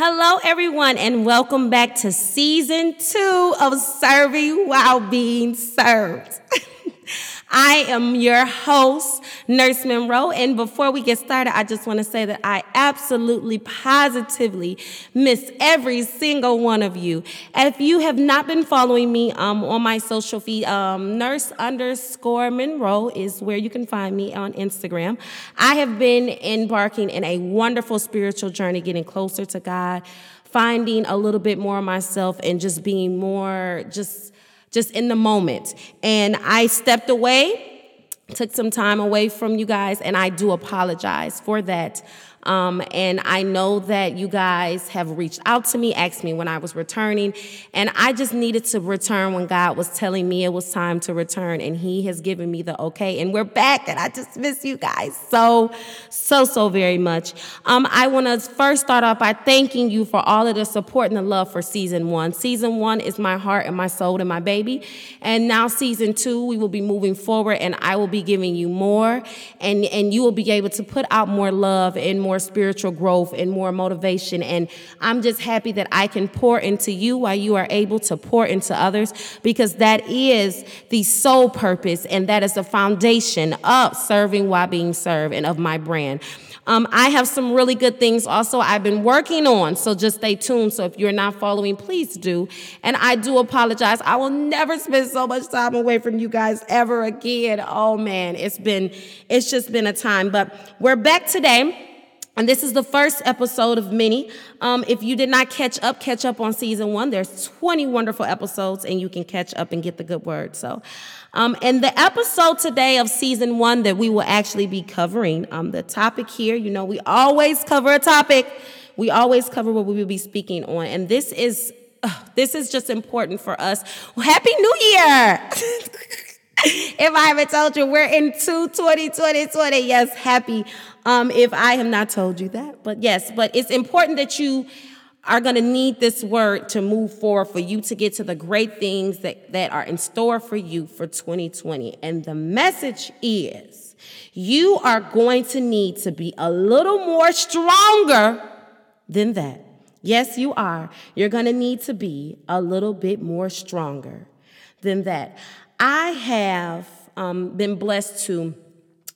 Hello, everyone, and welcome back to season two of Serving While Being Served. I am your host, Nurse Monroe. And before we get started, I just want to say that I absolutely, positively miss every single one of you. If you have not been following me um, on my social feed, um, Nurse underscore Monroe is where you can find me on Instagram. I have been embarking in a wonderful spiritual journey, getting closer to God, finding a little bit more of myself, and just being more just just in the moment. And I stepped away, took some time away from you guys, and I do apologize for that. Um, and I know that you guys have reached out to me, asked me when I was returning, and I just needed to return when God was telling me it was time to return, and He has given me the okay. And we're back, and I just miss you guys so, so, so very much. Um, I want to first start off by thanking you for all of the support and the love for season one. Season one is my heart and my soul and my baby, and now season two, we will be moving forward, and I will be giving you more, and and you will be able to put out more love and more more spiritual growth and more motivation. And I'm just happy that I can pour into you while you are able to pour into others because that is the sole purpose and that is the foundation of serving while being served and of my brand. Um, I have some really good things also I've been working on, so just stay tuned. So if you're not following, please do. And I do apologize. I will never spend so much time away from you guys ever again. Oh man, it's been, it's just been a time. But we're back today. And this is the first episode of many. Um, if you did not catch up, catch up on season one. There's 20 wonderful episodes, and you can catch up and get the good word. So, um, and the episode today of season one that we will actually be covering, um, the topic here, you know, we always cover a topic. We always cover what we will be speaking on, and this is uh, this is just important for us. Well, Happy New Year! if I haven't told you, we're in 220, 2020. Yes, happy um, if I have not told you that. But yes, but it's important that you are going to need this word to move forward for you to get to the great things that, that are in store for you for 2020. And the message is you are going to need to be a little more stronger than that. Yes, you are. You're going to need to be a little bit more stronger than that. I have um, been blessed to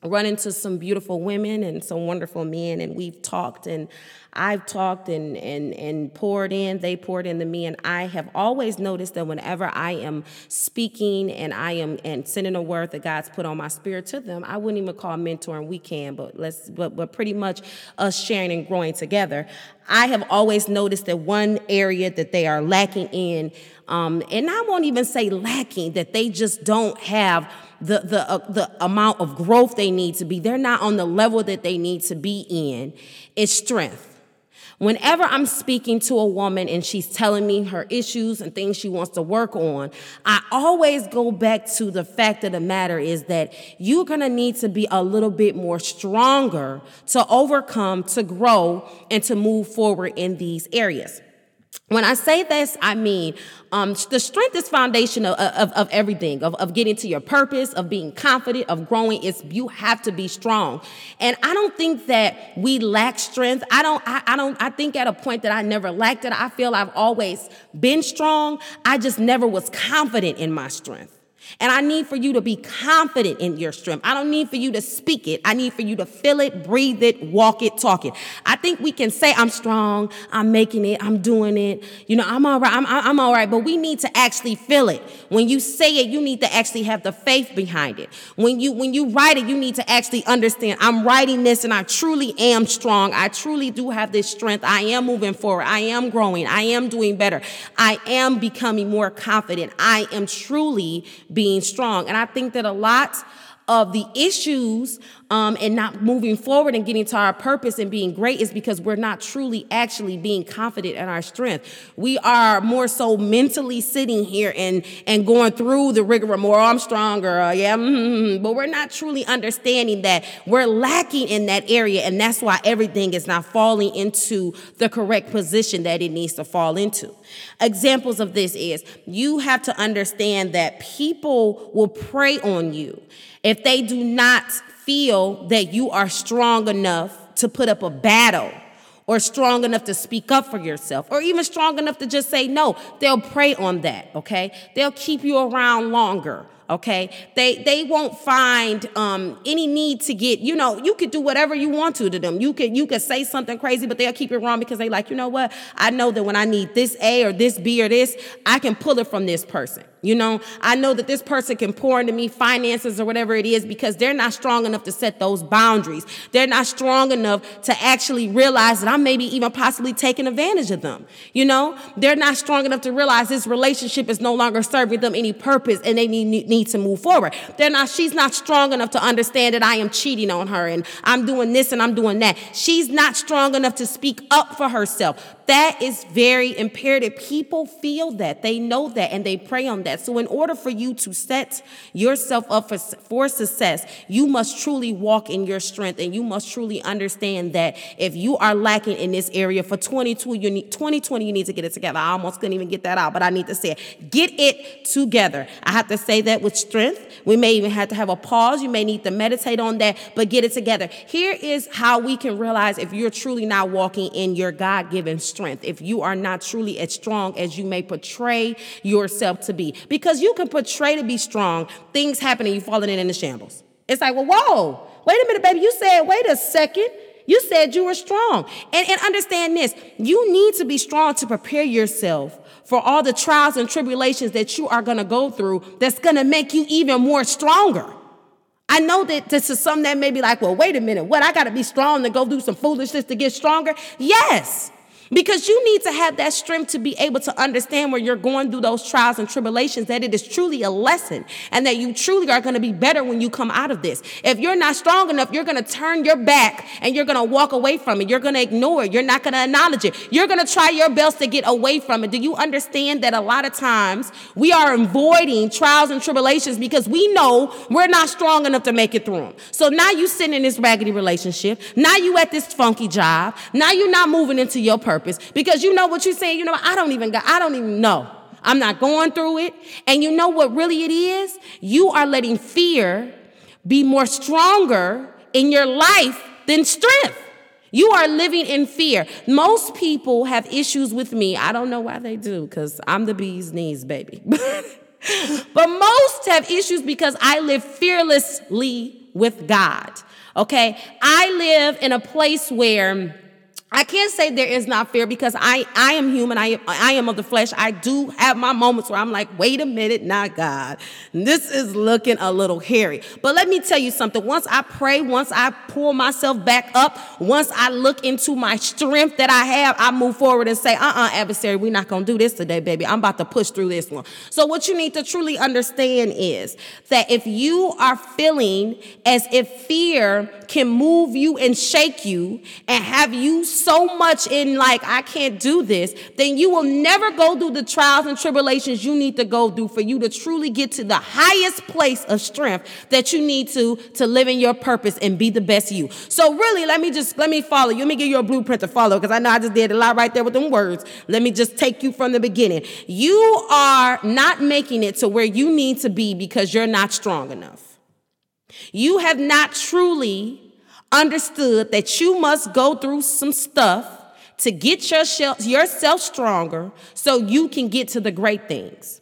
run into some beautiful women and some wonderful men and we've talked and I've talked and and and poured in they poured into me and I have always noticed that whenever I am speaking and I am and sending a word that God's put on my spirit to them I wouldn't even call mentoring we can but let's but but pretty much us sharing and growing together. I have always noticed that one area that they are lacking in um, and I won't even say lacking that they just don't have the, the, uh, the amount of growth they need to be. They're not on the level that they need to be in. It's strength. Whenever I'm speaking to a woman and she's telling me her issues and things she wants to work on, I always go back to the fact of the matter is that you're gonna need to be a little bit more stronger to overcome, to grow, and to move forward in these areas. When I say this, I mean um, the strength is foundation of, of, of everything, of, of getting to your purpose, of being confident, of growing. Is you have to be strong. And I don't think that we lack strength. I don't, I, I don't, I think at a point that I never lacked it. I feel I've always been strong. I just never was confident in my strength. And I need for you to be confident in your strength. I don't need for you to speak it. I need for you to feel it, breathe it, walk it, talk it. I think we can say, I'm strong, I'm making it, I'm doing it, you know, I'm all right, I'm, I'm all right. But we need to actually feel it. When you say it, you need to actually have the faith behind it. When you, when you write it, you need to actually understand, I'm writing this and I truly am strong. I truly do have this strength. I am moving forward. I am growing. I am doing better. I am becoming more confident. I am truly being strong. And I think that a lot of the issues um, and not moving forward and getting to our purpose and being great is because we're not truly actually being confident in our strength. We are more so mentally sitting here and, and going through the rigor of more, oh, I'm stronger, yeah, mm-hmm, but we're not truly understanding that we're lacking in that area, and that's why everything is not falling into the correct position that it needs to fall into. Examples of this is you have to understand that people will prey on you if they do not feel that you are strong enough to put up a battle or strong enough to speak up for yourself or even strong enough to just say no. They'll prey on that, okay? They'll keep you around longer okay? They they won't find um, any need to get you know you could do whatever you want to to them. You could you could say something crazy but they'll keep it wrong because they like you know what? I know that when i need this a or this b or this i can pull it from this person you know, I know that this person can pour into me finances or whatever it is because they're not strong enough to set those boundaries. They're not strong enough to actually realize that I'm maybe even possibly taking advantage of them. You know, they're not strong enough to realize this relationship is no longer serving them any purpose and they need, need to move forward. They're not, she's not strong enough to understand that I am cheating on her and I'm doing this and I'm doing that. She's not strong enough to speak up for herself. That is very imperative. People feel that, they know that, and they prey on that. So, in order for you to set yourself up for, for success, you must truly walk in your strength and you must truly understand that if you are lacking in this area for 22, you need, 2020, you need to get it together. I almost couldn't even get that out, but I need to say it. Get it together. I have to say that with strength. We may even have to have a pause. You may need to meditate on that, but get it together. Here is how we can realize if you're truly not walking in your God given strength strength if you are not truly as strong as you may portray yourself to be. Because you can portray to be strong, things happen and you in in the shambles. It's like, well, whoa, wait a minute, baby. You said, wait a second. You said you were strong. And, and understand this you need to be strong to prepare yourself for all the trials and tribulations that you are going to go through that's going to make you even more stronger. I know that this is some that may be like, well, wait a minute, what? I got to be strong to go do some foolishness to get stronger? Yes. Because you need to have that strength to be able to understand where you're going through those trials and tribulations, that it is truly a lesson and that you truly are going to be better when you come out of this. If you're not strong enough, you're going to turn your back and you're going to walk away from it. You're going to ignore it. You're not going to acknowledge it. You're going to try your best to get away from it. Do you understand that a lot of times we are avoiding trials and tribulations because we know we're not strong enough to make it through them? So now you're sitting in this raggedy relationship. Now you at this funky job. Now you're not moving into your purpose purpose because you know what you're saying. You know, I don't even got, I don't even know. I'm not going through it. And you know what really it is? You are letting fear be more stronger in your life than strength. You are living in fear. Most people have issues with me. I don't know why they do, because I'm the bee's knees, baby. but most have issues because I live fearlessly with God. Okay? I live in a place where I can't say there is not fear because I, I am human. I, I am of the flesh. I do have my moments where I'm like, wait a minute, not God. This is looking a little hairy. But let me tell you something. Once I pray, once I pull myself back up, once I look into my strength that I have, I move forward and say, uh-uh, adversary, we're not going to do this today, baby. I'm about to push through this one. So what you need to truly understand is that if you are feeling as if fear can move you and shake you and have you so much in like, I can't do this, then you will never go through the trials and tribulations you need to go through for you to truly get to the highest place of strength that you need to to live in your purpose and be the best you. So really, let me just let me follow you. Let me give you a blueprint to follow because I know I just did a lot right there with them words. Let me just take you from the beginning. You are not making it to where you need to be because you're not strong enough. You have not truly understood that you must go through some stuff to get yourself, yourself stronger so you can get to the great things.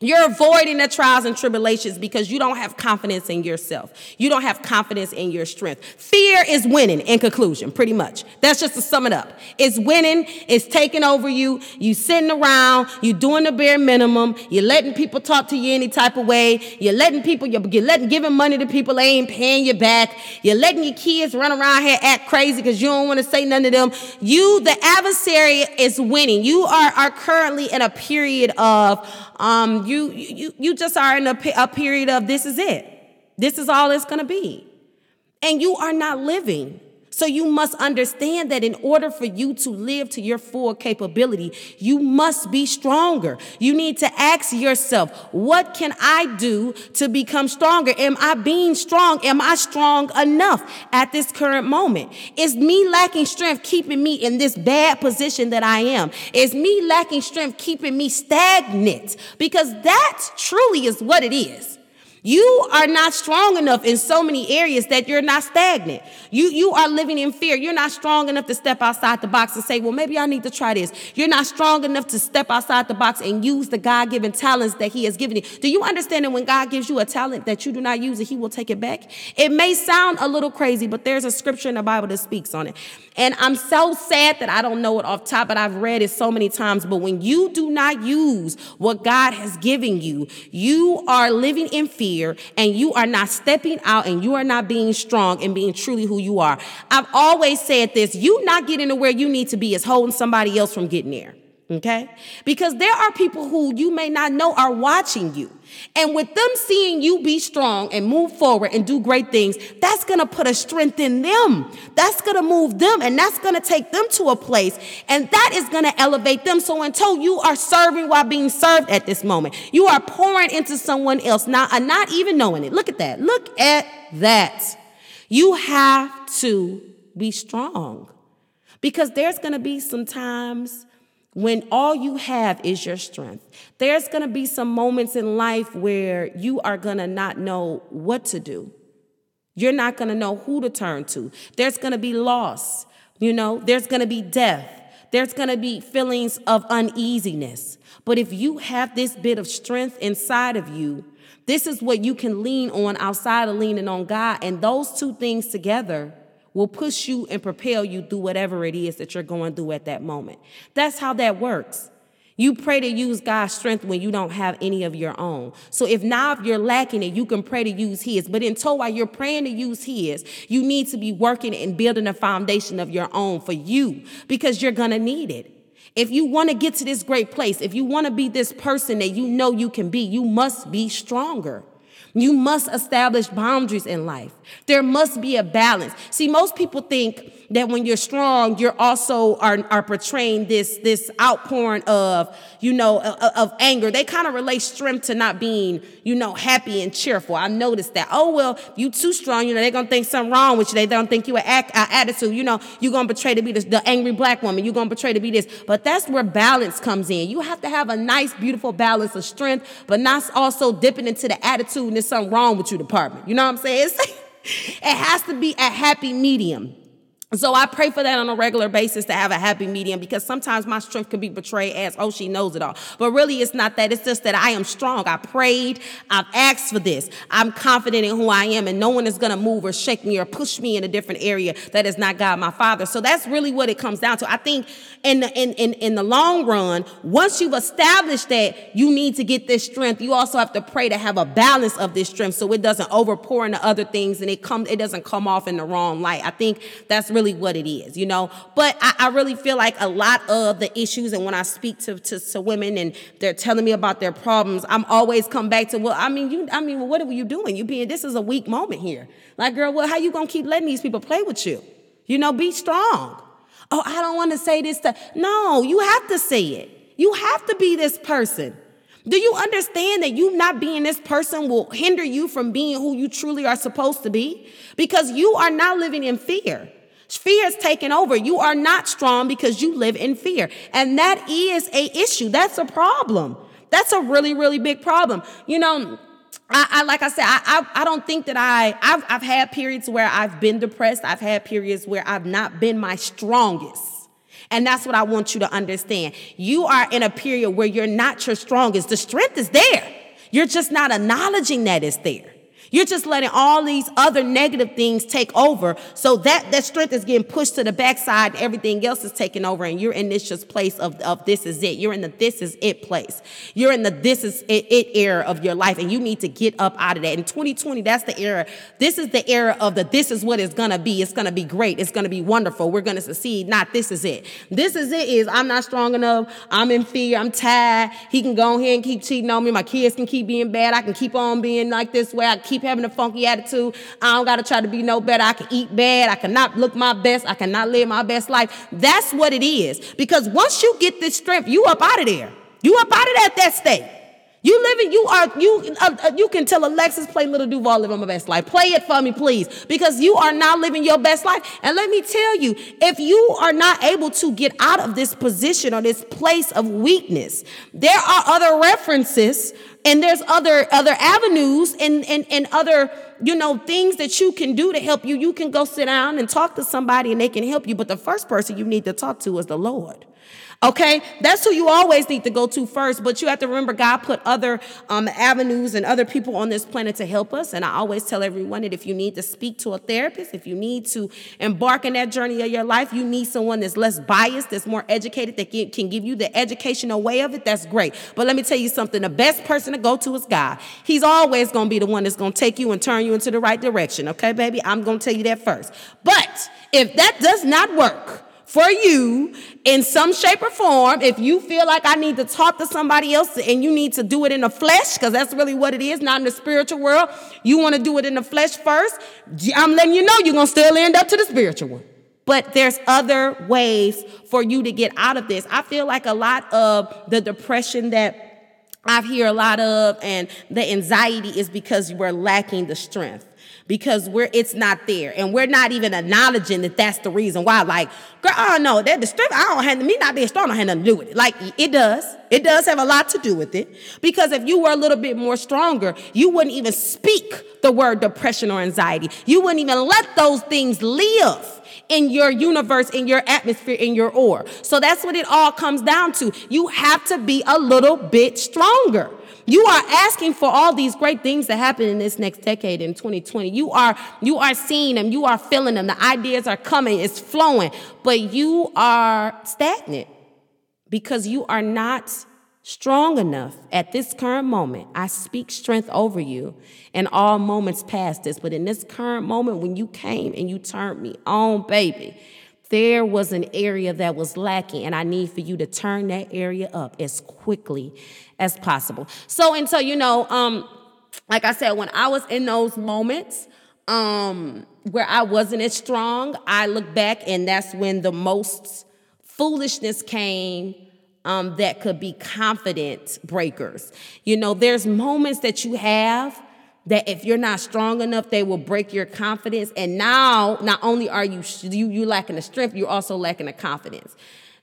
You're avoiding the trials and tribulations because you don't have confidence in yourself. You don't have confidence in your strength. Fear is winning in conclusion, pretty much. That's just to sum it up. It's winning, it's taking over you. You sitting around, you doing the bare minimum, you're letting people talk to you any type of way, you're letting people, you're, you're letting giving money to people, they ain't paying you back, you're letting your kids run around here act crazy because you don't want to say none to them. You, the adversary, is winning. You are, are currently in a period of um, you, you, you just are in a, a period of this is it. This is all it's going to be. And you are not living. So you must understand that in order for you to live to your full capability, you must be stronger. You need to ask yourself, what can I do to become stronger? Am I being strong? Am I strong enough at this current moment? Is me lacking strength keeping me in this bad position that I am? Is me lacking strength keeping me stagnant? Because that truly is what it is. You are not strong enough in so many areas that you're not stagnant. You, you are living in fear. You're not strong enough to step outside the box and say, well, maybe I need to try this. You're not strong enough to step outside the box and use the God given talents that He has given you. Do you understand that when God gives you a talent that you do not use it, He will take it back? It may sound a little crazy, but there's a scripture in the Bible that speaks on it. And I'm so sad that I don't know it off top, but I've read it so many times. But when you do not use what God has given you, you are living in fear and you are not stepping out and you are not being strong and being truly who you are. I've always said this you not getting to where you need to be is holding somebody else from getting there. Okay? Because there are people who you may not know are watching you. And with them seeing you be strong and move forward and do great things, that's to put a strength in them. That's to move them and that's to take them to a place. And that is to elevate them. So until you are serving while being served at this moment, you are pouring into someone else, not, uh, not even knowing it. Look at that. Look at that. You have to be strong because there's to be some times when all you have is your strength. There's gonna be some moments in life where you are gonna not know what to do. You're not gonna know who to turn to. There's gonna be loss, you know, there's gonna be death. There's gonna be feelings of uneasiness. But if you have this bit of strength inside of you, this is what you can lean on outside of leaning on God. And those two things together will push you and propel you through whatever it is that you're going through at that moment. That's how that works. You pray to use God's strength when you don't have any of your own. So if now if you're lacking it, you can pray to use His. But until while you're praying to use His, you need to be working and building a foundation of your own for you because you're gonna need it. If you want to get to this great place, if you want to be this person that you know you can be, you must be stronger. You must establish boundaries in life. There must be a balance. See, most people think that when you're strong, you're also are, are portraying this, this outpouring of, you know, of, of anger. They kind of relate strength to not being, you know, happy and cheerful. I noticed that. Oh, well, you too strong, you know, they're going to think something wrong with you. They don't think you an attitude. You know, you're going to betray to be this, the angry black woman. You're going to betray to be this. But that's where balance comes in. You have to have a nice, beautiful balance of strength, but not also dipping into the attitude and there's something wrong with you department. You know what I'm saying? it has to be a happy medium. So I pray for that on a regular basis to have a happy medium because sometimes my strength can be betrayed as, oh, she knows it all. But really, it's not that. It's just that I am strong. I prayed. I've asked for this. I'm confident in who I am, and no one is going to move or shake me or push me in a different area that is not God, my Father. So that's really what it comes down to. I think in the, in, in, in the long run, once you've established that you need to get this strength, you also have to pray to have a balance of this strength so it doesn't overpour into other things and it come, it doesn't come off in the wrong light. I think that's really what it is, you know. But I, I, really feel like a lot of the issues, and when I speak to, to, to women and they're telling me about their problems, I'm always come back to, well, I mean, you, I mean, well, what are you doing? You being, this is a weak moment here. Like, girl, well, how you gonna keep letting these people play with you? You know, be strong. Oh, I don't want to say this to, no, you have to say it. You have to be this person. Do you understand that you not being this person will hinder you from being who you truly are supposed to be? Because you are not living in fear. Fear is taking over. You are not strong because you live in fear. And that is a issue. That's a problem. That's a really, really big problem. You know, I, I, like I said, I, I, I don't think that I I've I've had periods where I've been depressed. I've had periods where I've not been my strongest. And that's what I want you to understand. You are in a period where you're not your strongest. The strength is there. You're just not acknowledging that it's there. You're just letting all these other negative things take over. So that, that strength is getting pushed to the backside. Everything else is taking over. And you're in this just place of, of this is it. You're in the this is it place. You're in the this is it, it era of your life. And you need to get up out of that. In 2020, that's the era. This is the era of the this is what it's going to be. It's going to be great. It's going to be wonderful. We're going to succeed. Not this is it. This is it is I'm not strong enough. I'm in fear. I'm tired. He can go ahead and keep cheating on me. My kids can keep being bad. I can keep on being like this way. I keep keep having a funky attitude. I don't got to try to be no better. I can eat bad. I cannot look my best. I cannot live my best life. That's what it is. Because once you get this strength, you up out of there. You up out of that, that state. You living, you are, you uh, uh, you can tell Alexis, play Lil Duval, living my best life. Play it for me, please, because you are not living your best life. And let me tell you, if you are not able to get out of this position or this place of weakness, there are other references and there's other other avenues and and, and other you know things that you can do to help you. You can go sit down and talk to somebody and they can help you. But the first person you need to talk to is the Lord. Okay, that's who you always need to go to first. But you have to remember, God put other um, avenues and other people on this planet to help us. And I always tell everyone that if you need to speak to a therapist, if you need to embark in that journey of your life, you need someone that's less biased, that's more educated, that can give you the educational way of it. That's great. But let me tell you something: the best person to go to is God. He's always going to be the one that's going to take you and turn you into the right direction. Okay, baby, I'm going to tell you that first. But if that does not work for you in some shape or form. If you feel like I need to talk to somebody else and you need to do it in the flesh, because that's really what it is, not in the spiritual world, you want to do it in the flesh first, I'm letting you know you're going to still end up to the spiritual one. But there's other ways for you to get out of this. I feel like a lot of the depression that I hear a lot of and the anxiety is because we're lacking the strength because we're it's not there. And we're not even acknowledging that that's the reason why. Like girl oh no that the strength i don't have me not being strong don't have nothing to do with it. Like it does. It does have a lot to do with it. Because if you were a little bit more stronger you wouldn't even speak the word depression or anxiety. You wouldn't even let those things live in your universe, in your atmosphere, in your aura. So that's what it all comes down to. You have to be a little bit stronger. You are asking for all these great things to happen in this next decade in 2020. You are you are seeing them, you are feeling them. The ideas are coming, it's flowing, but you are stagnant because you are not strong enough at this current moment. I speak strength over you in all moments past this, but in this current moment when you came and you turned me on, baby, there was an area that was lacking, and I need for you to turn that area up as quickly as possible. So, and so, you know, um, like I said, when I was in those moments um, where I wasn't as strong, I look back, and that's when the most foolishness came. Um, that could be confident breakers. You know, there's moments that you have that if you're not strong enough, they will break your confidence. And now, not only are you you, you lacking the strength, you're also lacking the confidence.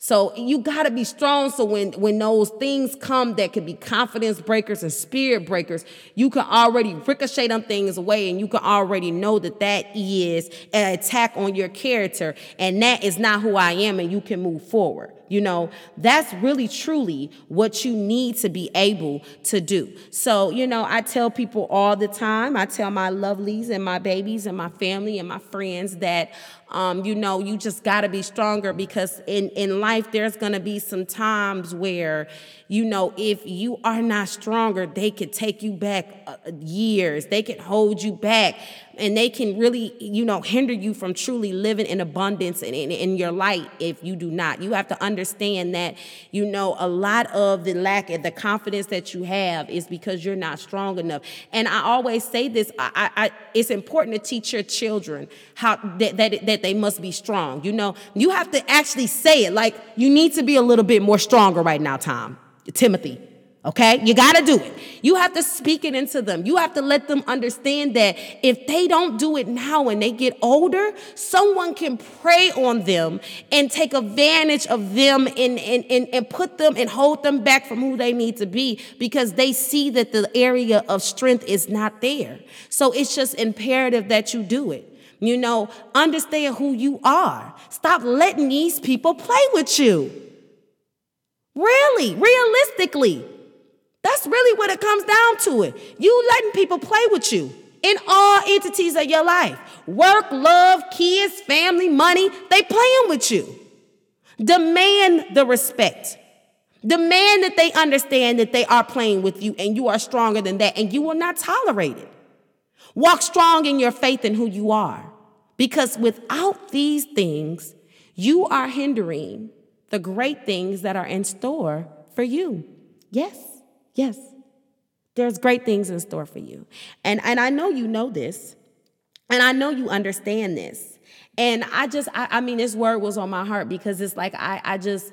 So you got to be strong. So when, when those things come that could be confidence breakers and spirit breakers, you can already ricochet them things away and you can already know that that is an attack on your character and that is not who I am and you can move forward. You know, that's really truly what you need to be able to do. So, you know, I tell people all the time, I tell my lovelies and my babies and my family and my friends that um, you know, you just got to be stronger because in, in life, there's going to be some times where, you know, if you are not stronger, they could take you back uh, years. They could hold you back and they can really, you know, hinder you from truly living in abundance and in, your light if you do not. You have to understand that, you know, a lot of the lack of the confidence that you have is because you're not strong enough. And I always say this, I, I, it's important to teach your children how that, that, that they must be strong. You know, you have to actually say it like you need to be a little bit more stronger right now, Tom, Timothy. Okay? You got to do it. You have to speak it into them. You have to let them understand that if they don't do it now when they get older, someone can prey on them and take advantage of them and, and, and, and put them and hold them back from who they need to be because they see that the area of strength is not there. So it's just imperative that you do it. You know, understand who you are. Stop letting these people play with you. Really, realistically. That's really what it comes down to it. You letting people play with you in all entities of your life. Work, love, kids, family, money, they playing with you. Demand the respect. Demand that they understand that they are playing with you and you are stronger than that and you will not tolerate it. Walk strong in your faith in who you are. Because without these things, you are hindering the great things that are in store for you. Yes. Yes, there's great things in store for you. And, and I know you know this, and I know you understand this. And I just, I, I mean, this word was on my heart because it's like I, I just,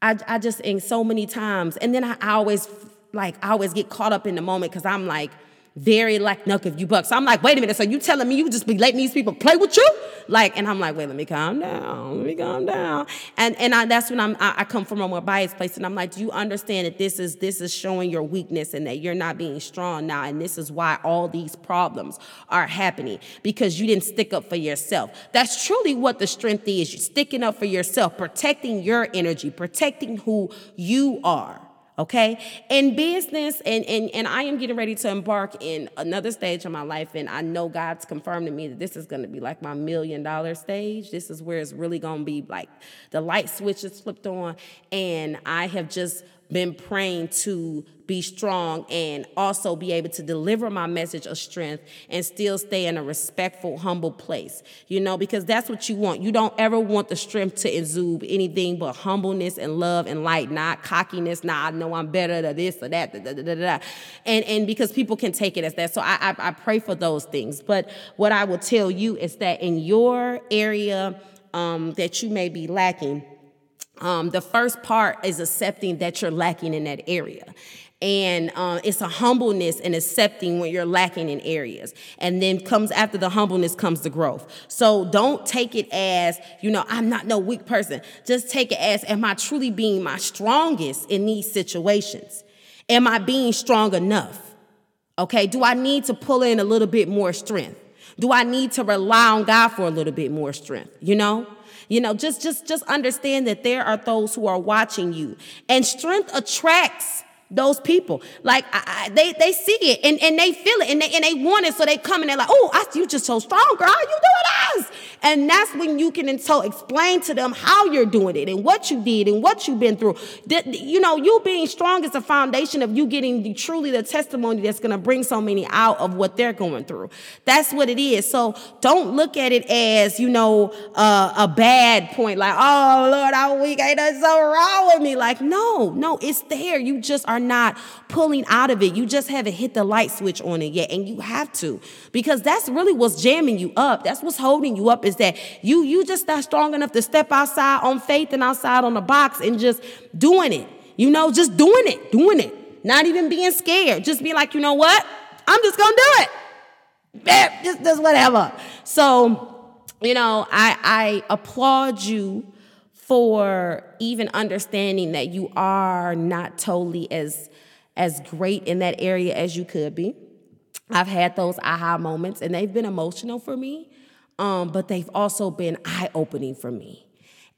I, I just, in so many times, and then I, I always like I always get caught up in the moment because I'm like very like knuck if you buck. So I'm like, wait a minute. So you telling me you just be letting these people play with you? Like, and I'm like, wait, let me calm down. Let me calm down. And and I, that's when I'm I, I come from a more biased place, and I'm like, do you understand that this is this is showing your weakness and that you're not being strong now, and this is why all these problems are happening because you didn't stick up for yourself. That's truly what the strength is. You're sticking up for yourself, protecting your energy, protecting who you are okay? In business and, and and i am getting ready to embark in another stage of my life and i know god's confirmed to me that this is going to be like my million dollar stage. This is where it's really going to be like the light switch is flipped on and i have just been praying to be strong and also be able to deliver my message of strength and still stay in a respectful, humble place. You know, because that's what you want. You don't ever want the strength to exude anything but humbleness and love and light, not cockiness. Nah, I know I'm better than this or that. Da, da, da, and and because people can take it as that. So I, I I pray for those things. But what I will tell you is that in your area um, that you may be lacking um, the first part is accepting that you're lacking in that area. And uh, it's a humbleness and accepting when you're lacking in areas. And then comes after the humbleness comes the growth. So don't take it as, you know, I'm not no weak person. Just take it as, am I truly being my strongest in these situations? Am I being strong enough? Okay, do I need to pull in a little bit more strength? Do I need to rely on God for a little bit more strength? You know? You know, just just just understand that there are those who are watching you. And strength attracts those people. Like I, I, they they see it and, and they feel it and they and they want it. So they come and they're like, oh, you just so strong, girl. You doing this. And that's when you can so explain to them how you're doing it and what you did and what you've been through. That, you know, you being strong is the foundation of you getting the, truly the testimony that's going to bring so many out of what they're going through. That's what it is. So don't look at it as, you know, uh, a bad point. Like, oh, Lord, I'm weak. Ain't nothing so wrong with me. Like, no, no, it's there. You just are not pulling out of it. You just haven't hit the light switch on it yet. And you have to because that's really what's jamming you up. That's what's holding you up is that you you just not strong enough to step outside on faith and outside on the box and just doing it. You know, just doing it, doing it. Not even being scared. Just be like, you know what? I'm just gonna do it. Just, just whatever. So, you know, I I applaud you for even understanding that you are not totally as as great in that area as you could be. I've had those aha moments and they've been emotional for me, um, but they've also been eye opening for me.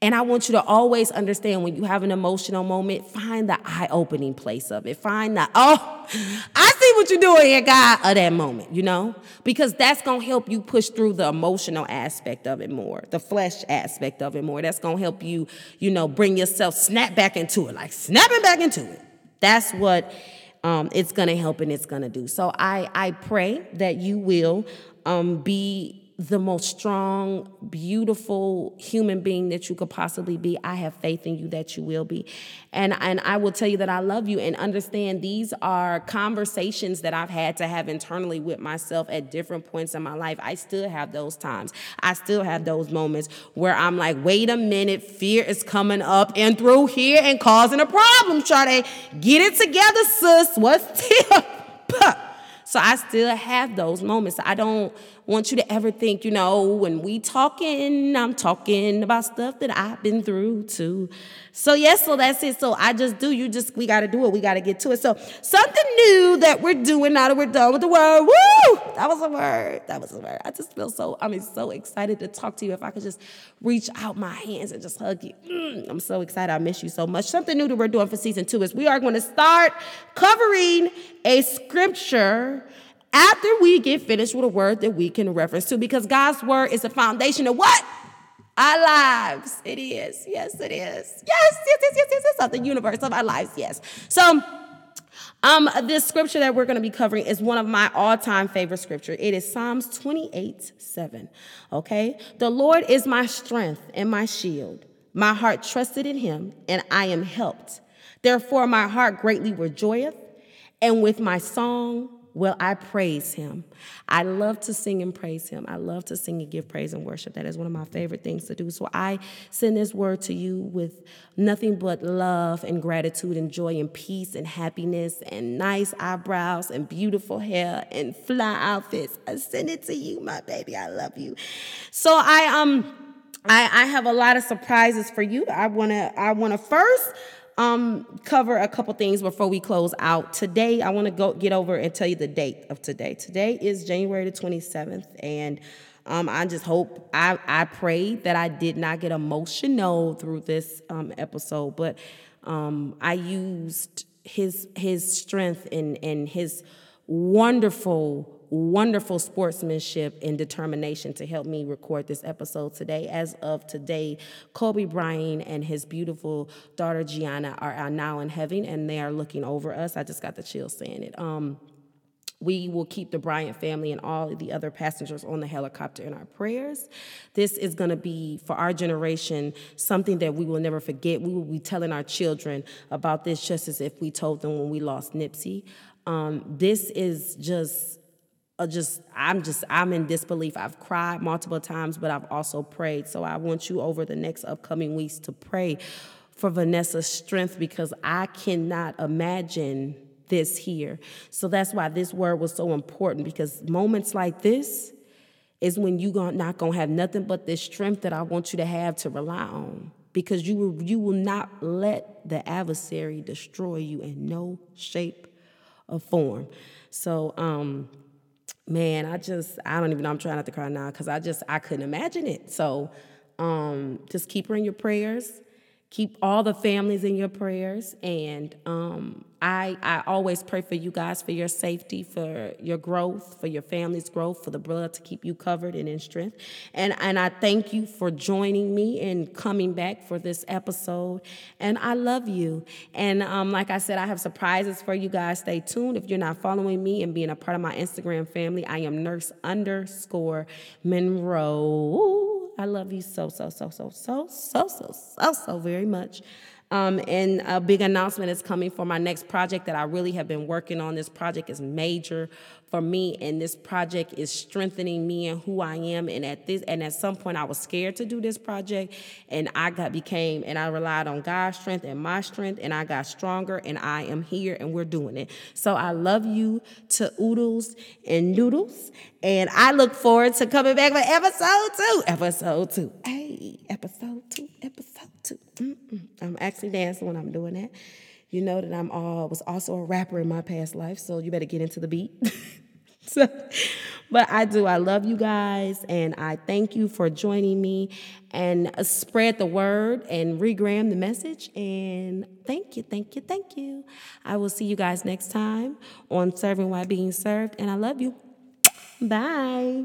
And I want you to always understand when you have an emotional moment, find the eye opening place of it. Find the, oh, I what you're doing here, God, of that moment, you know? Because that's gonna help you push through the emotional aspect of it more, the flesh aspect of it more. That's gonna help you, you know, bring yourself, snap back into it, like snapping back into it. That's what um, it's gonna help and it's gonna do. So I, I pray that you will um, be the most strong, beautiful human being that you could possibly be. I have faith in you that you will be. And, and I will tell you that I love you and understand these are conversations that I've had to have internally with myself at different points in my life. I still have those times. I still have those moments where I'm like, wait a minute, fear is coming up and through here and causing a problem. Try to get it together, sis. What's the So I still have those moments. I don't want you to ever think, you know, when we talking, I'm talking about stuff that I've been through too. So yes, so that's it. So I just do. You just we got to do it. We got to get to it. So something new that we're doing now that we're done with the word. Woo! That was a word. That was a word. I just feel so. I'm so excited to talk to you. If I could just reach out my hands and just hug you. Mm, I'm so excited. I miss you so much. Something new that we're doing for season two is we are going to start covering a scripture after we get finished with a word that we can reference to, because God's word is the foundation of what? Our lives. It is. Yes, it is. Yes, yes, yes, yes, yes, yes. Of the universe of our lives. Yes. So, um, this scripture that we're going to be covering is one of my all-time favorite scripture. It is Psalms 28, 7. Okay. The Lord is my strength and my shield. My heart trusted in him, and I am helped. Therefore, my heart greatly rejoiceth, and with my song will I praise him. I love to sing and praise him. I love to sing and give praise and worship. That is one of my favorite things to do. So I send this word to you with nothing but love and gratitude and joy and peace and happiness and nice eyebrows and beautiful hair and fly outfits. I send it to you, my baby. I love you. So I um I, I have a lot of surprises for you. I wanna I wanna first um, cover a couple things before we close out. Today, I want to go get over and tell you the date of today. Today is January the 27th, and um, I just hope I I pray that I did not get emotional through this um, episode, but um, I used his his strength and and his wonderful wonderful sportsmanship and determination to help me record this episode today. As of today, Kobe Bryant and his beautiful daughter Gianna are, now in heaven and they are looking over us. I just got the chills saying it. Um, we will keep the Bryant family and all the other passengers on the helicopter in our prayers. This is going to be, for our generation, something that we will never forget. We will be telling our children about this just as if we told them when we lost Nipsey. Um, this is just just I'm just I'm in disbelief. I've cried multiple times, but I've also prayed. So I want you over the next upcoming weeks to pray for Vanessa's strength because I cannot imagine this here. So that's why this word was so important because moments like this is when you are not gonna have nothing but this strength that I want you to have to rely on. Because you will, you will not let the adversary destroy you in no shape or form. So um man, I just I don't even know I'm trying not to cry now because I just I couldn't imagine it. So um, just keep her in your prayers. Keep all the families in your prayers, and um, I, I always pray for you guys for your safety, for your growth, for your family's growth, for the blood to keep you covered and in strength. And, and I thank you for joining me and coming back for this episode. And I love you. And um, like I said, I have surprises for you guys. Stay tuned. If you're not following me and being a part of my Instagram family, I am nurse underscore Monroe. I love you so, so, so, so, so, so, so, so, so very much. Um, and a big announcement is coming for my next project that I really have been working on. This project is major for me, and this project is strengthening me and who I am. And at this, and at some point, I was scared to do this project, and I got became, and I relied on God's strength and my strength, and I got stronger, and I am here, and we're doing it. So I love you to oodles and noodles, and I look forward to coming back for episode two. Episode two. Hey, episode two. Episode I'm actually dancing when I'm doing that. You know that I'm all was also a rapper in my past life, so you better get into the beat. so, but I do. I love you guys, and I thank you for joining me and uh, spread the word and regram the message. And thank you, thank you, thank you. I will see you guys next time on Serving While Being Served, and I love you. Bye.